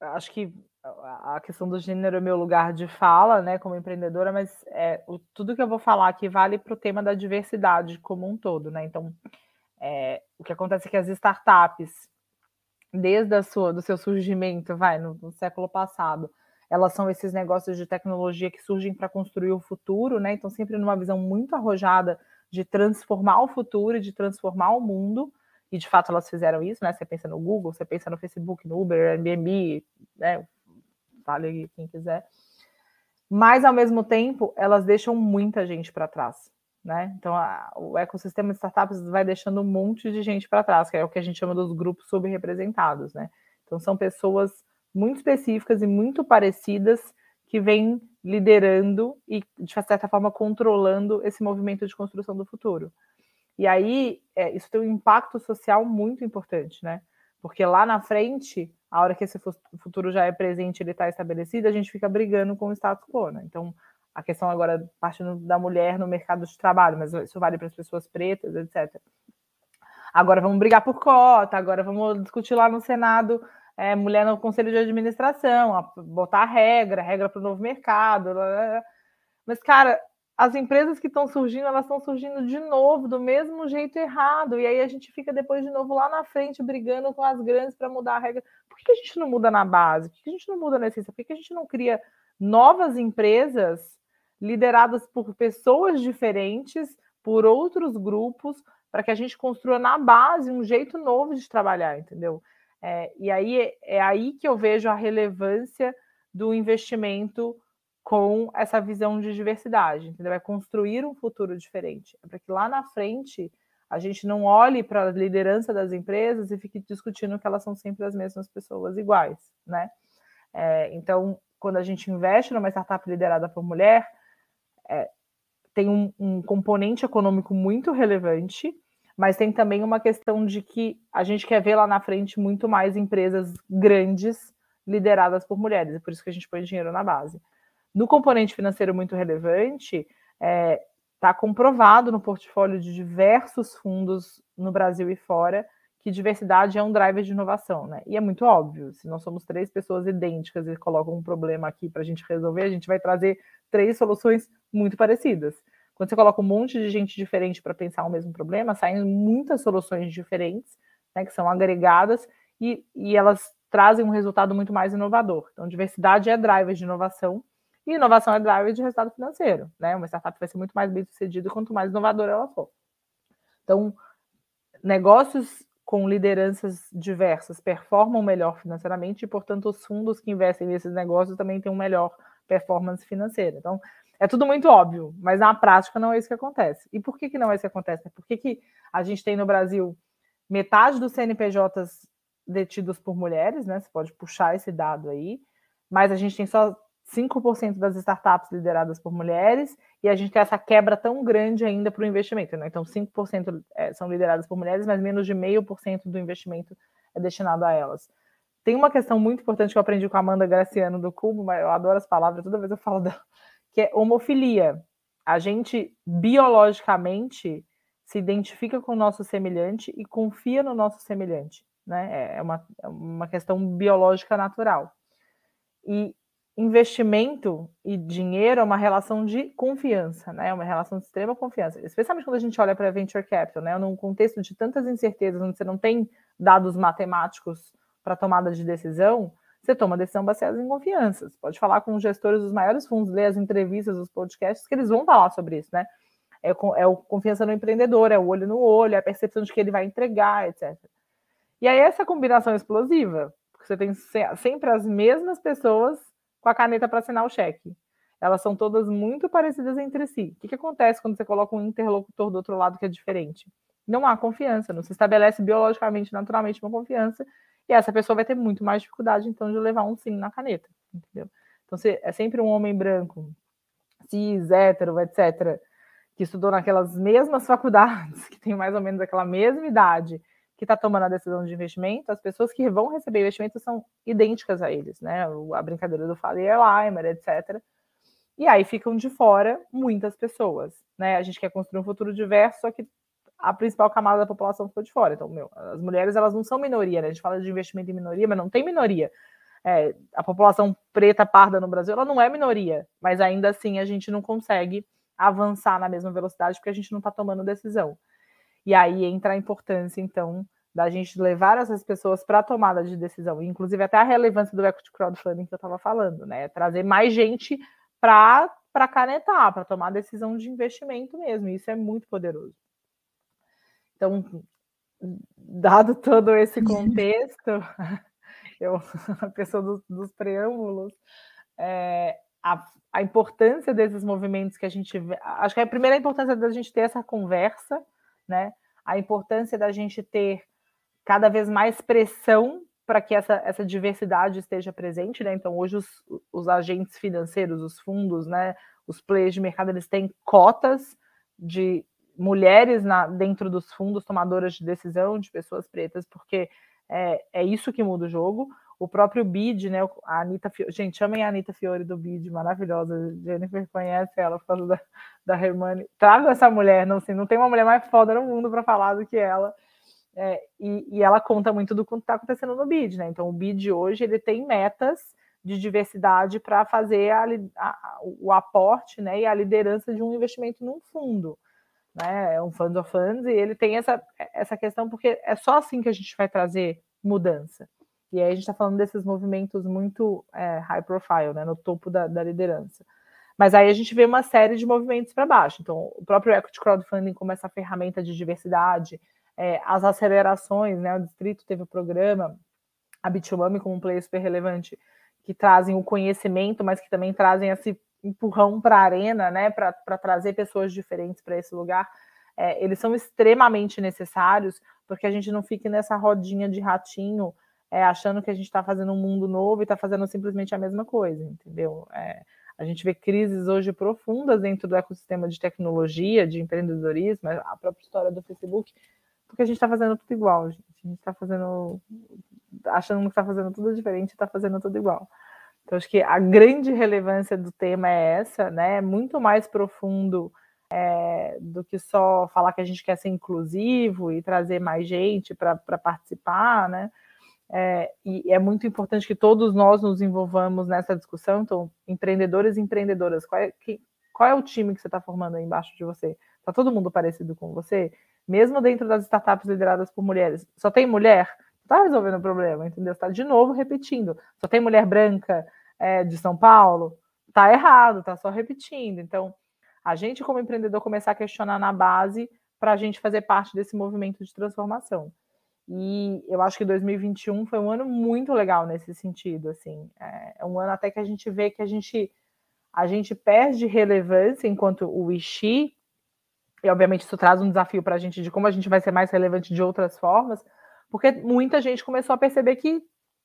acho que a questão do gênero é meu lugar de fala, né, como empreendedora, mas é, o, tudo que eu vou falar aqui vale para o tema da diversidade como um todo, né? Então, é, o que acontece é que as startups, desde a sua, do seu surgimento, vai, no, no século passado, elas são esses negócios de tecnologia que surgem para construir o futuro, né? Então, sempre numa visão muito arrojada de transformar o futuro, de transformar o mundo, e de fato elas fizeram isso, né? Você pensa no Google, você pensa no Facebook, no Uber, Airbnb, né? Fale quem quiser. Mas ao mesmo tempo, elas deixam muita gente para trás, né? Então, a, o ecossistema de startups vai deixando um monte de gente para trás, que é o que a gente chama dos grupos subrepresentados, né? Então, são pessoas muito específicas e muito parecidas que vêm liderando e, de certa forma, controlando esse movimento de construção do futuro. E aí, é, isso tem um impacto social muito importante, né? Porque lá na frente, a hora que esse futuro já é presente, ele está estabelecido, a gente fica brigando com o status quo, né? Então, a questão agora partindo da mulher no mercado de trabalho, mas isso vale para as pessoas pretas, etc. Agora vamos brigar por cota, agora vamos discutir lá no Senado é, mulher no conselho de administração, botar regra, regra para o novo mercado. Blá, blá. Mas, cara, as empresas que estão surgindo, elas estão surgindo de novo, do mesmo jeito errado. E aí a gente fica depois de novo lá na frente brigando com as grandes para mudar a regra. Por que a gente não muda na base? Por que a gente não muda na essência? Por que a gente não cria novas empresas lideradas por pessoas diferentes, por outros grupos, para que a gente construa na base um jeito novo de trabalhar, entendeu? É, e aí é aí que eu vejo a relevância do investimento com essa visão de diversidade, entendeu? É construir um futuro diferente, é para que lá na frente a gente não olhe para a liderança das empresas e fique discutindo que elas são sempre as mesmas pessoas iguais, né? É, então, quando a gente investe numa startup liderada por mulher, é, tem um, um componente econômico muito relevante mas tem também uma questão de que a gente quer ver lá na frente muito mais empresas grandes lideradas por mulheres, e por isso que a gente põe dinheiro na base. No componente financeiro muito relevante, está é, tá comprovado no portfólio de diversos fundos no Brasil e fora que diversidade é um driver de inovação, né? E é muito óbvio, se nós somos três pessoas idênticas e colocam um problema aqui para a gente resolver, a gente vai trazer três soluções muito parecidas Quando você coloca um monte de gente diferente para pensar o mesmo problema, saem muitas soluções diferentes, né, que são agregadas e, e elas trazem um resultado muito mais inovador. Então, diversidade é driver de inovação e inovação é driver de resultado financeiro. Né? Uma startup vai ser muito mais bem sucedida quanto mais inovadora ela for. Então, negócios com lideranças diversas performam melhor financeiramente e, portanto, os fundos que investem nesses negócios também têm uma melhor performance financeira. Então, é tudo muito óbvio, mas na prática não é isso que acontece. E por que, que não é isso que acontece? Por que, que a gente tem no Brasil metade dos CNPJs detidos por mulheres, né? Você pode puxar esse dado aí, mas a gente tem só 5% das startups lideradas por mulheres e a gente tem essa quebra tão grande ainda para o investimento. Né? Então, 5% é, são lideradas por mulheres, mas menos de meio por cento do investimento é destinado a elas. Tem uma questão muito importante que eu aprendi com a Amanda Graciano do Cubo, mas eu adoro as palavras, toda vez eu falo dela que é homofilia. A gente biologicamente se identifica com o nosso semelhante e confia no nosso semelhante, né? É uma, é uma questão biológica natural. E investimento e dinheiro é uma relação de confiança, né? É uma relação de extrema confiança, especialmente quando a gente olha para venture capital, né? Num contexto de tantas incertezas, onde você não tem dados matemáticos para tomada de decisão, você toma decisão baseada em confianças. Pode falar com os gestores dos maiores fundos, ler as entrevistas, os podcasts, que eles vão falar sobre isso, né? É, é o confiança no empreendedor, é o olho no olho, é a percepção de que ele vai entregar, etc. E aí essa combinação explosiva, porque você tem sempre as mesmas pessoas com a caneta para assinar o cheque. Elas são todas muito parecidas entre si. O que, que acontece quando você coloca um interlocutor do outro lado que é diferente? Não há confiança, não se estabelece biologicamente, naturalmente, uma confiança, e essa pessoa vai ter muito mais dificuldade, então, de levar um sim na caneta, entendeu? Então, se é sempre um homem branco, cis, hétero, etc., que estudou naquelas mesmas faculdades, (laughs) que tem mais ou menos aquela mesma idade, que está tomando a decisão de investimento, as pessoas que vão receber investimento são idênticas a eles, né? A brincadeira do Fale Erlheimer, etc. E aí ficam de fora muitas pessoas, né? A gente quer construir um futuro diverso, só que a principal camada da população ficou de fora. Então, meu, as mulheres elas não são minoria, né? A gente fala de investimento em minoria, mas não tem minoria. É, a população preta parda no Brasil ela não é minoria, mas ainda assim a gente não consegue avançar na mesma velocidade porque a gente não está tomando decisão. E aí entra a importância, então, da gente levar essas pessoas para a tomada de decisão, inclusive até a relevância do equity crowdfunding que eu estava falando, né? Trazer mais gente para canetar, para tomar decisão de investimento mesmo. Isso é muito poderoso. Então, dado todo esse contexto, (laughs) eu, a pessoa dos, dos preâmbulos, é, a, a, importância desses movimentos que a gente vê, acho que a primeira importância da gente ter essa conversa, né? A importância da gente ter cada vez mais pressão para que essa, essa diversidade esteja presente, né? Então, hoje os, os agentes financeiros, os fundos, né? Os players de mercado, eles têm cotas de mulheres na, dentro dos fundos tomadoras de decisão, de pessoas pretas, porque é, é isso que muda o jogo. O próprio BID, né? A Anitta Fiore, gente, chamem a Anitta Fiore do BID, maravilhosa. Jennifer conhece ela por causa da, da Hermione. Traga essa mulher, não, assim, não tem uma mulher mais foda no mundo para falar do que ela. É, e, e, ela conta muito do que está acontecendo no BID, né? Então, o BID hoje ele tem metas de diversidade para fazer a, a, o aporte né, e a liderança de um investimento num fundo né? É um fund of funds, e ele tem essa, essa questão, porque é só assim que a gente vai trazer mudança. E aí a gente está falando desses movimentos muito é, high profile, né? No topo da, da liderança. Mas aí a gente vê uma série de movimentos para baixo. Então, o próprio equity crowdfunding como essa ferramenta de diversidade, é, as acelerações, né? O distrito teve o programa, a Bitumami como um player super relevante, que trazem o conhecimento, mas que também trazem esse empurrão para a arena, né, para trazer pessoas diferentes para esse lugar, é, eles são extremamente necessários, porque a gente não fique nessa rodinha de ratinho, é, achando que a gente está fazendo um mundo novo e está fazendo simplesmente a mesma coisa, entendeu? É, a gente vê crises hoje profundas dentro do ecossistema de tecnologia, de empreendedorismo, a própria história do Facebook, porque a gente está fazendo tudo igual, gente. A gente está fazendo, achando que está fazendo tudo diferente, está fazendo tudo igual. Então, acho que a grande relevância do tema é essa, né? Muito mais profundo é, do que só falar que a gente quer ser inclusivo e trazer mais gente para participar, né? É, e é muito importante que todos nós nos envolvamos nessa discussão. Então, empreendedores e empreendedoras, qual é, que, Qual é o time que você está formando aí embaixo de você? Está todo mundo parecido com você? Mesmo dentro das startups lideradas por mulheres, só tem mulher? Está resolvendo o problema, entendeu? Está de novo repetindo. Só tem mulher branca é, de São Paulo? Está errado, está só repetindo. Então, a gente, como empreendedor, começar a questionar na base para a gente fazer parte desse movimento de transformação. E eu acho que 2021 foi um ano muito legal nesse sentido, assim. É, é um ano até que a gente vê que a gente a gente perde relevância enquanto o Ixi, e obviamente isso traz um desafio para a gente de como a gente vai ser mais relevante de outras formas, porque muita gente começou a perceber que,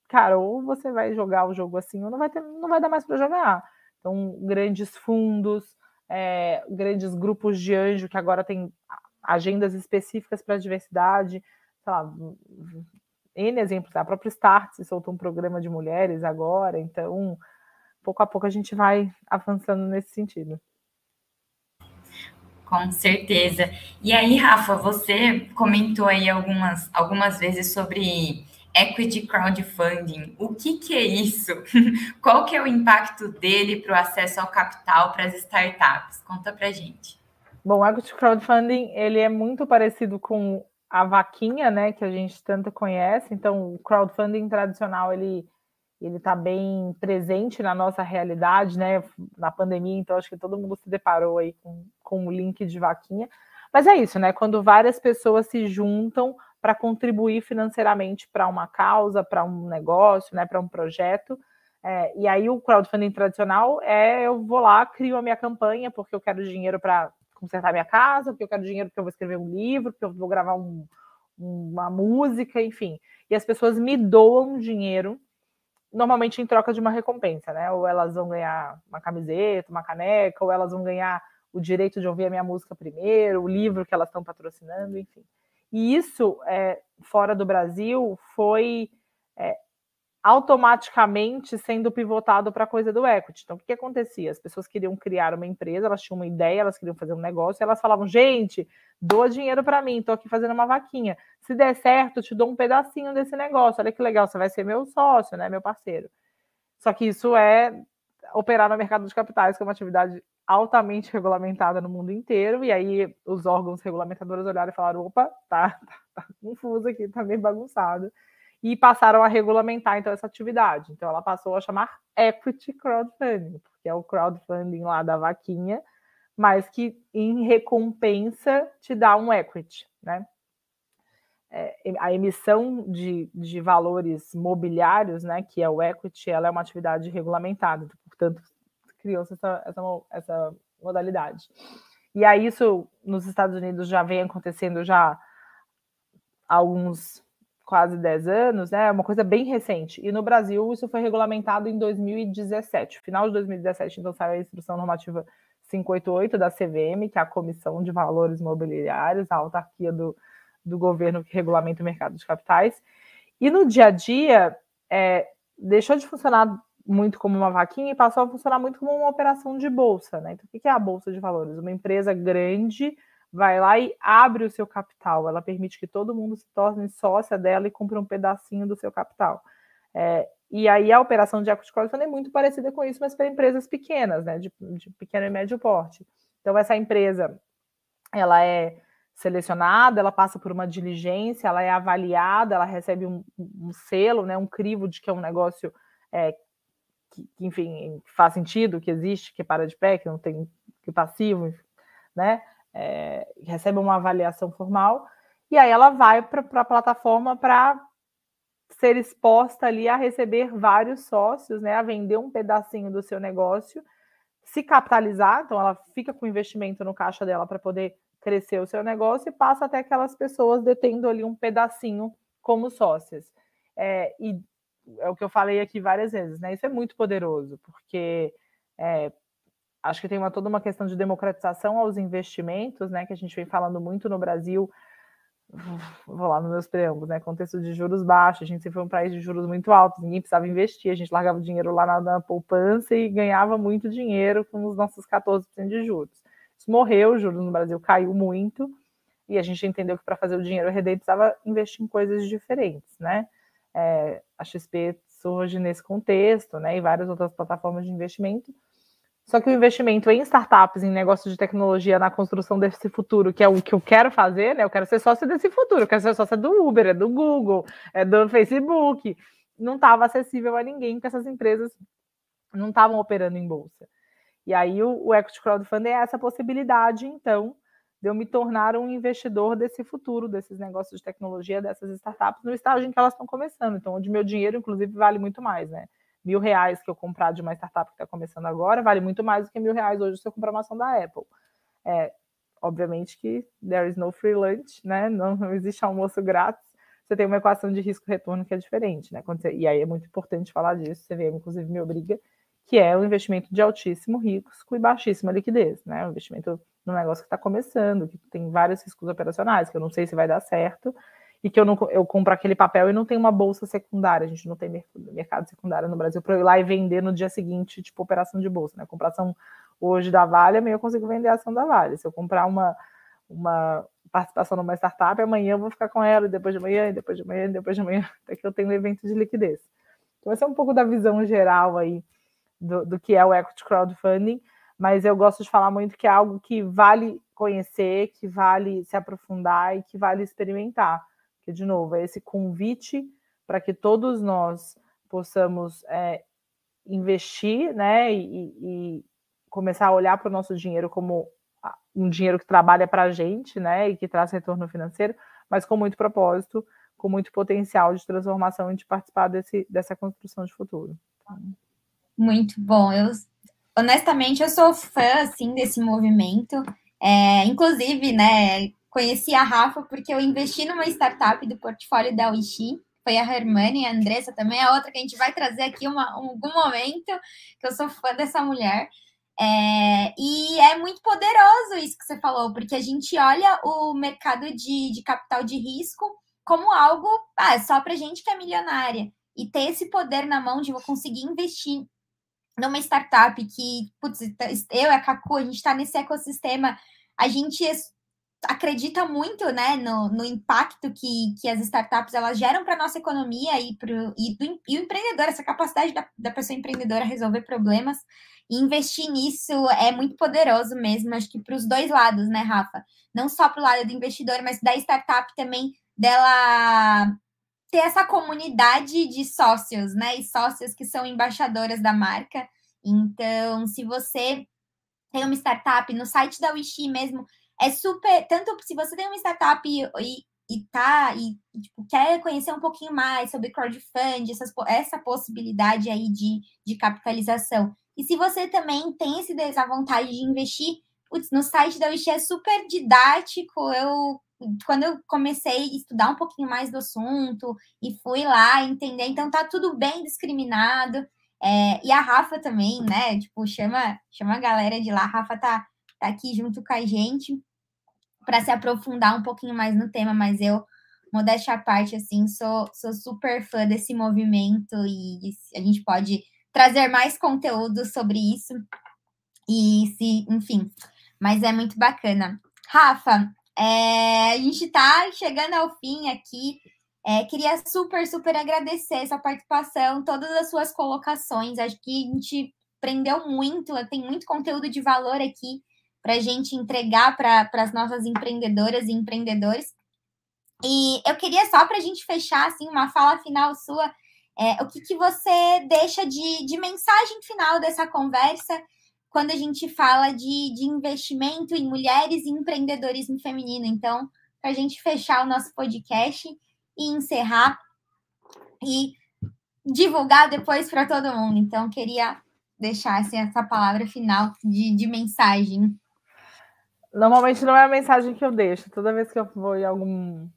cara, ou você vai jogar o jogo assim, ou não vai, ter, não vai dar mais para jogar. Então, grandes fundos, é, grandes grupos de anjo que agora tem agendas específicas para a diversidade, sei lá, N exemplos, a própria Start soltou um programa de mulheres agora, então pouco a pouco a gente vai avançando nesse sentido. Com certeza. E aí, Rafa, você comentou aí algumas, algumas vezes sobre equity crowdfunding. O que, que é isso? (laughs) Qual que é o impacto dele para o acesso ao capital para as startups? Conta para gente. Bom, o equity crowdfunding ele é muito parecido com a vaquinha, né, que a gente tanto conhece. Então, o crowdfunding tradicional ele ele está bem presente na nossa realidade, né? Na pandemia, então acho que todo mundo se deparou aí com, com o link de vaquinha. Mas é isso, né? Quando várias pessoas se juntam para contribuir financeiramente para uma causa, para um negócio, né? Para um projeto. É, e aí o crowdfunding tradicional é eu vou lá, crio a minha campanha porque eu quero dinheiro para consertar minha casa, porque eu quero dinheiro porque eu vou escrever um livro, porque eu vou gravar um, uma música, enfim. E as pessoas me doam dinheiro, normalmente em troca de uma recompensa, né? Ou elas vão ganhar uma camiseta, uma caneca, ou elas vão ganhar o direito de ouvir a minha música primeiro, o livro que elas estão patrocinando, enfim. E isso, é, fora do Brasil, foi é, automaticamente sendo pivotado para a coisa do equity. Então, o que, que, acontecia? As pessoas queriam criar uma empresa, elas tinham uma ideia, elas queriam fazer um negócio, elas falavam, gente, doa dinheiro para mim, estou aqui fazendo uma vaquinha. Se der certo, te dou um pedacinho desse negócio. Olha que legal, você vai ser meu sócio, né, meu parceiro. Só que isso é operar no mercado de capitais, que é uma atividade altamente regulamentada no mundo inteiro, e aí os órgãos regulamentadores olharam e falaram, opa, tá, tá, tá confuso aqui, tá meio bagunçado e passaram a regulamentar então essa atividade. Então ela passou a chamar equity crowdfunding, porque é o crowdfunding lá da vaquinha, mas que em recompensa te dá um equity, né? É, a emissão de, de valores mobiliários, né, que é o equity, ela é uma atividade regulamentada, portanto, criou-se essa, essa, essa modalidade. E aí isso nos Estados Unidos já vem acontecendo já há alguns quase 10 anos, né? É uma coisa bem recente. E no Brasil isso foi regulamentado em 2017. Final de 2017, então saiu a instrução normativa 588 da CVM, que é a Comissão de Valores Mobiliários, a autarquia do, do governo que regulamenta o mercado de capitais. E no dia a dia, é, deixou de funcionar muito como uma vaquinha e passou a funcionar muito como uma operação de bolsa. Né? Então, o que é a Bolsa de Valores? Uma empresa grande vai lá e abre o seu capital. Ela permite que todo mundo se torne sócia dela e compre um pedacinho do seu capital. É, e aí a operação de equity crowdfunding é muito parecida com isso, mas para empresas pequenas, né, de, de pequeno e médio porte. Então essa empresa, ela é selecionada, ela passa por uma diligência, ela é avaliada, ela recebe um, um selo, né, um crivo de que é um negócio é, que, enfim, faz sentido, que existe, que para de pé, que não tem que passivo, né? é, recebe uma avaliação formal, e aí ela vai para a plataforma para ser exposta ali a receber vários sócios, né, a vender um pedacinho do seu negócio, se capitalizar, então ela fica com investimento no caixa dela para poder crescer o seu negócio e passa até aquelas pessoas detendo ali um pedacinho como sócias. É, e é o que eu falei aqui várias vezes, né? Isso é muito poderoso, porque é, acho que tem uma, toda uma questão de democratização aos investimentos, né, que a gente vem falando muito no Brasil. Vou lá nos meus preâmbulos, né? Contexto de juros baixos, a gente sempre foi um país de juros muito altos, ninguém precisava investir, a gente largava o dinheiro lá na, na poupança e ganhava muito dinheiro com os nossos 14% de juros. Isso morreu, o juros no Brasil caiu muito, e a gente entendeu que para fazer o dinheiro render precisava investir em coisas diferentes, né? É, a XP surge nesse contexto, né? E várias outras plataformas de investimento Só que o investimento em startups, em negócios de tecnologia, na construção desse futuro, que é o que eu quero fazer, né? Eu quero ser sócio desse futuro, eu quero ser sócio do Uber, é do Google, é do Facebook. Não estava acessível a ninguém, porque essas empresas não estavam operando em bolsa. E aí o, o Equity Crowdfunding é essa possibilidade, então, de eu me tornar um investidor desse futuro, desses negócios de tecnologia, dessas startups, no estágio em que elas estão começando. Então, onde meu dinheiro, inclusive, vale muito mais, né? mil reais que eu comprar de uma startup que está começando agora vale muito mais do que mil reais hoje se eu comprar uma ação da Apple. É, obviamente que there is no free lunch, né? Não, não existe almoço grátis. Você tem uma equação de risco-retorno que é diferente, né? Você, e aí é muito importante falar disso. Você vê, inclusive, me obriga, que é um investimento de altíssimo risco e baixíssima liquidez, né? Um investimento num negócio que está começando, que tem vários riscos operacionais, que eu não sei se vai dar certo, e que eu não eu compro aquele papel e não tem uma bolsa secundária, a gente não tem mercado secundário no Brasil para ir lá e vender no dia seguinte, tipo operação de bolsa, né? Compração hoje da Vale, amanhã eu consigo vender a ação da Vale. Se eu comprar uma, uma participação numa startup, amanhã eu vou ficar com ela, e depois de amanhã, e depois de amanhã, e depois de amanhã, (laughs) até que eu tenho um evento de liquidez. Então, esse é um pouco da visão geral aí do, do que é o equity crowdfunding, mas eu gosto de falar muito que é algo que vale conhecer, que vale se aprofundar e que vale experimentar que, de novo, é esse convite para que todos nós possamos é, investir né, e, e, começar a olhar para o nosso dinheiro como um dinheiro que trabalha para a gente né, e que traz retorno financeiro, mas com muito propósito, com muito potencial de transformação e de participar desse, dessa construção de futuro. Muito bom. Eu, honestamente, eu sou fã assim, desse movimento. É, inclusive, né, Conheci a Rafa porque eu investi numa startup do portfólio da Wishi. Foi a Hermane e a Andressa também, a outra que a gente vai trazer aqui um, algum momento, que eu sou fã dessa mulher. É, e é muito poderoso isso que você falou, porque a gente olha o mercado de, de capital de risco como algo ah, só para gente que é milionária. E ter esse poder na mão de eu conseguir investir numa startup que, putz, eu e a Cacu, a gente está nesse ecossistema, a gente acredita muito né, no, no impacto que, que as startups elas geram para a nossa economia e, pro, e, do, e o empreendedor, essa capacidade da, da pessoa empreendedora resolver problemas. E investir nisso é muito poderoso mesmo, acho que para os dois lados, né, Rafa? Não só para o lado do investidor, mas da startup também, dela ter essa comunidade de sócios, né? E sócios que são embaixadoras da marca. Então, se você tem uma startup no site da Wishi mesmo, é super. Tanto se você tem uma startup e, e, tá e tipo, quer conhecer um pouquinho mais sobre crowdfunding, essas, essa possibilidade aí de, de capitalização. E se você também tem esse, essa vontade de investir, putz, no site da Wish é super didático. Eu quando eu comecei a estudar um pouquinho mais do assunto e fui lá entender, então tá tudo bem discriminado. É, e a Rafa também, né? Tipo, chama, chama a galera de lá. A Rafa tá, tá aqui junto com a gente para se aprofundar um pouquinho mais no tema, mas eu, modéstia à parte, assim, sou, sou super fã desse movimento e a gente pode trazer mais conteúdo sobre isso. E se, enfim, mas é muito bacana. Rafa, é, a gente está chegando ao fim aqui. É, queria super, super agradecer essa participação, todas as suas colocações. Acho que a gente aprendeu muito, tem muito conteúdo de valor aqui para a gente entregar para as nossas empreendedoras e empreendedores. E eu queria só para a gente fechar assim uma fala final sua, é, o que, que você deixa de, de mensagem final dessa conversa quando a gente fala de, de investimento em mulheres e empreendedorismo feminino. Então, para a gente fechar o nosso podcast e encerrar e divulgar depois para todo mundo. Então, queria deixar assim, essa palavra final de, de mensagem. Normalmente não é a mensagem que eu deixo. Toda vez que eu vou em algum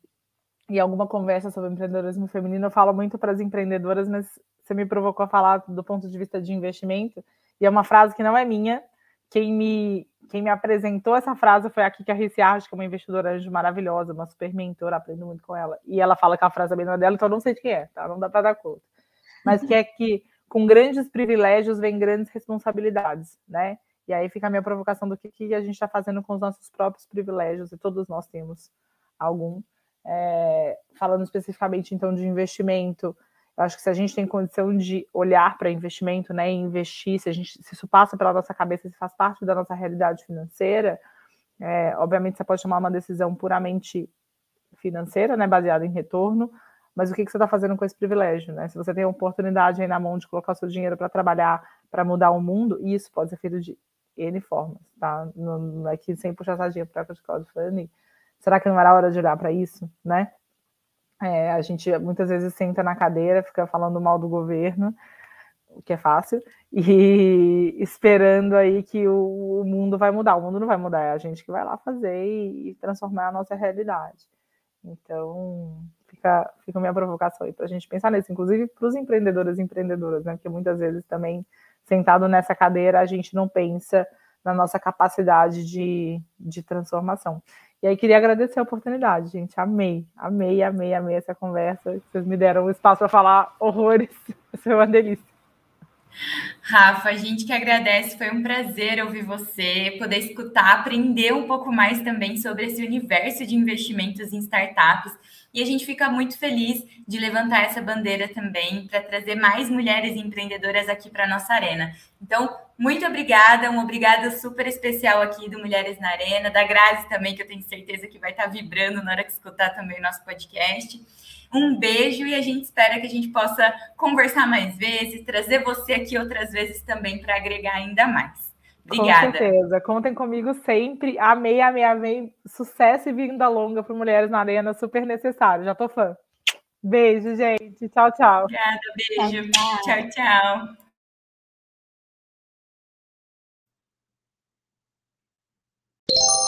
em alguma conversa sobre empreendedorismo feminino, eu falo muito para as empreendedoras, mas você me provocou a falar do ponto de vista de investimento, e é uma frase que não é minha. Quem me, quem me apresentou essa frase foi a Kika Ricciardi, que é uma investidora anjo maravilhosa, uma super mentora, aprendo muito com ela. E ela fala que a frase é bem não é dela, então eu não sei de quem é, tá? Não dá para dar conta. Mas que é que com grandes privilégios vem grandes responsabilidades, né? E aí fica a minha provocação do que, que a gente está fazendo com os nossos próprios privilégios, e todos nós temos algum. É, falando especificamente, então, de investimento, Eu acho que se a gente tem condição de olhar para investimento, né, e investir, se a gente se isso passa pela nossa cabeça, se faz parte da nossa realidade financeira, é, obviamente você pode tomar uma decisão puramente financeira, né, baseada em retorno, mas o que, que você está fazendo com esse privilégio, né? Se você tem a oportunidade aí na mão de colocar seu dinheiro para trabalhar, para mudar o mundo, isso pode ser feito de N formas, tá? Não, é que sem puxar sardinha para a de será que não era hora de olhar para isso, né? É, a gente muitas vezes senta na cadeira, fica falando mal do governo, o que é fácil, e (laughs) esperando aí que o, o, mundo vai mudar. O mundo não vai mudar, é a gente que vai lá fazer e, e transformar a nossa realidade. Então, fica, fica minha provocação aí para a gente pensar nisso, inclusive para os empreendedores e empreendedoras, né? Porque muitas vezes também, sentado nessa cadeira, a gente não pensa na nossa capacidade de, de transformação. E aí queria agradecer a oportunidade, gente. Amei, amei, amei, amei essa conversa. Vocês me deram o espaço para falar horrores. (laughs) Foi uma delícia. Rafa, a gente que agradece, foi um prazer ouvir você, poder escutar, aprender um pouco mais também sobre esse universo de investimentos em startups. E a gente fica muito feliz de levantar essa bandeira também para trazer mais mulheres empreendedoras aqui para nossa arena. Então, muito obrigada, um obrigada super especial aqui do Mulheres na Arena, da Grazi também, que eu tenho certeza que vai estar vibrando na hora que escutar também o nosso podcast. Um beijo e a gente espera que a gente possa conversar mais vezes, trazer você aqui outras vezes também para agregar ainda mais. Obrigada. Com certeza. Contem comigo sempre. Amei, amei, amei. Sucesso e vinda longa para Mulheres na Arena. Super necessário. Já tô fã. Beijo, gente. Tchau, tchau. Obrigada, beijo. tchau. tchau. tchau. you